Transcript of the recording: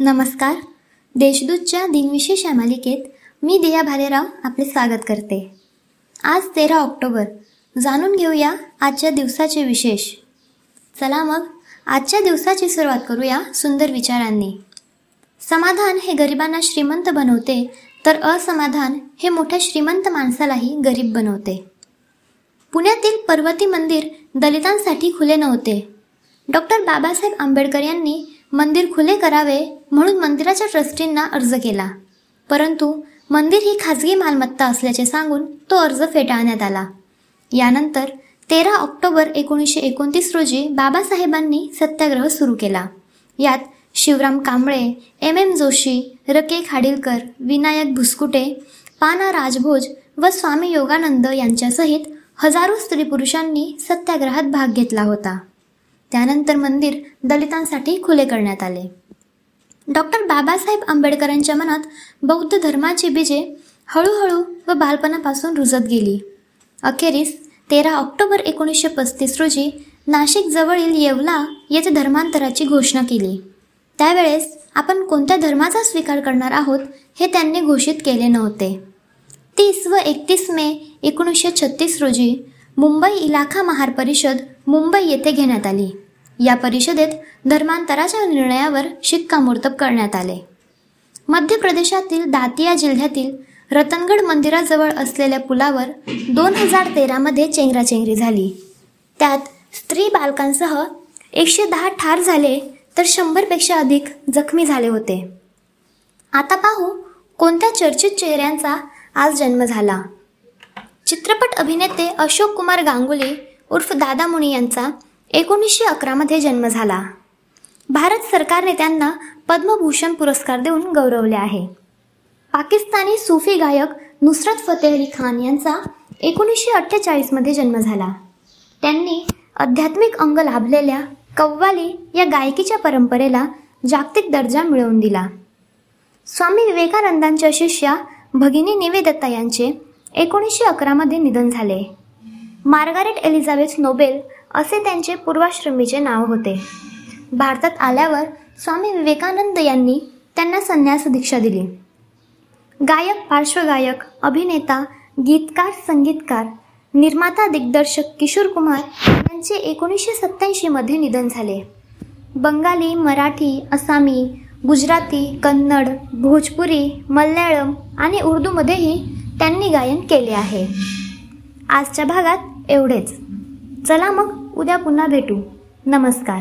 नमस्कार. देशदूतच्या दिनविशेष या मालिकेत मी दिया भालेराव आपले स्वागत करते. आज तेरा ऑक्टोबर. जाणून घेऊया आजच्या दिवसाचे विशेष. चला मग आजच्या दिवसाची सुरुवात करूया सुंदर विचारांनी. समाधान हे गरिबांना श्रीमंत बनवते तर असमाधान हे मोठ्या श्रीमंत माणसालाही गरीब बनवते. पुण्यातील पर्वती मंदिर दलितांसाठी खुले नव्हते. डॉक्टर बाबासाहेब आंबेडकर यांनी मंदिर खुले करावे म्हणून मंदिराच्या ट्रस्टींना अर्ज केला. परंतु मंदिर ही खाजगी मालमत्ता असल्याचे सांगून तो अर्ज फेटाळण्यात आला. यानंतर तेरा ऑक्टोबर एकोणीसशे एकोणतीस रोजी बाबासाहेबांनी सत्याग्रह सुरू केला. यात शिवराम कांबळे एम एम जोशी रके खाडीलकर विनायक भुसकुटे पाना राजभोज व स्वामी योगानंद यांच्यासहित हजारो स्त्री पुरुषांनी सत्याग्रहात भाग घेतला होता. त्यानंतर मंदिर दलितांसाठी खुले करण्यात आले. डॉक्टर बाबासाहेब आंबेडकरांच्या मनात बौद्ध धर्माची बीजे हळूहळू व बालपणापासून रुजत गेली. अखेरीस तेरा ऑक्टोबर एकोणीसशे पस्तीस रोजी नाशिकजवळील येवला येथे धर्मांतराची घोषणा केली. त्यावेळेस आपण कोणत्या धर्माचा स्वीकार करणार आहोत हे त्यांनी घोषित केले नव्हते. तीस व एकतीस मे एकोणीसशे छत्तीस रोजी मुंबई इलाखा महार परिषद मुंबई येथे घेण्यात आली. या परिषदेत धर्मांतराच्या निर्णयावर शिक्कामोर्तब करण्यात आले. मध्य प्रदेशातील दातिया जिल्ह्यातील रतनगड मंदिराजवळ असलेल्या पुलावर दोन हजार तेरामध्ये चेंगराचेंगरी झाली. त्यात स्त्री बालकांसह एकशे दहा ठार झाले तर शंभरपेक्षा अधिक जखमी झाले होते. आता पाहू कोणत्या चर्चित चेहऱ्यांचा आज जन्म झाला. चित्रपट अभिनेते अशोक कुमार गांगुली उर्फ दादा मुनी यांचा एकोणीसशे अकरामध्ये जन्म झाला. भारत सरकारने त्यांना पद्मभूषण पुरस्कार देऊन गौरवले आहे. पाकिस्तानी सुफी गायक नुसरत फतेह अली खान यांचा एकोणीसशे अठ्ठेचाळीसमध्ये जन्म झाला. त्यांनी आध्यात्मिक अंग लाभलेल्या कव्वाली या गायकीच्या परंपरेला जागतिक दर्जा मिळवून दिला. स्वामी विवेकानंदांच्या शिष्या भगिनी निवेदत्ता यांचे एकोणीसशे अकरामध्ये निधन झाले. मार्गारेट एलिझाबेथ नोबेल असे त्यांचे पूर्वाश्रमीचे नाव होते. भारतात आल्यावर स्वामी विवेकानंद यांनी त्यांना संन्यास दीक्षा दिली. गायक पार्श्वगायक अभिनेता गीतकार संगीतकार निर्माता दिग्दर्शक किशोर कुमार यांचे एकोणीसशे सत्त्याऐंशीमध्ये निधन झाले. बंगाली मराठी असामी गुजराती कन्नड भोजपुरी मल्याळम आणि उर्दूमध्येही त्यांनी गायन केले आहे. आजच्या भागात एवढेच. चला मग उद्या पुन्हा भेटू. नमस्कार.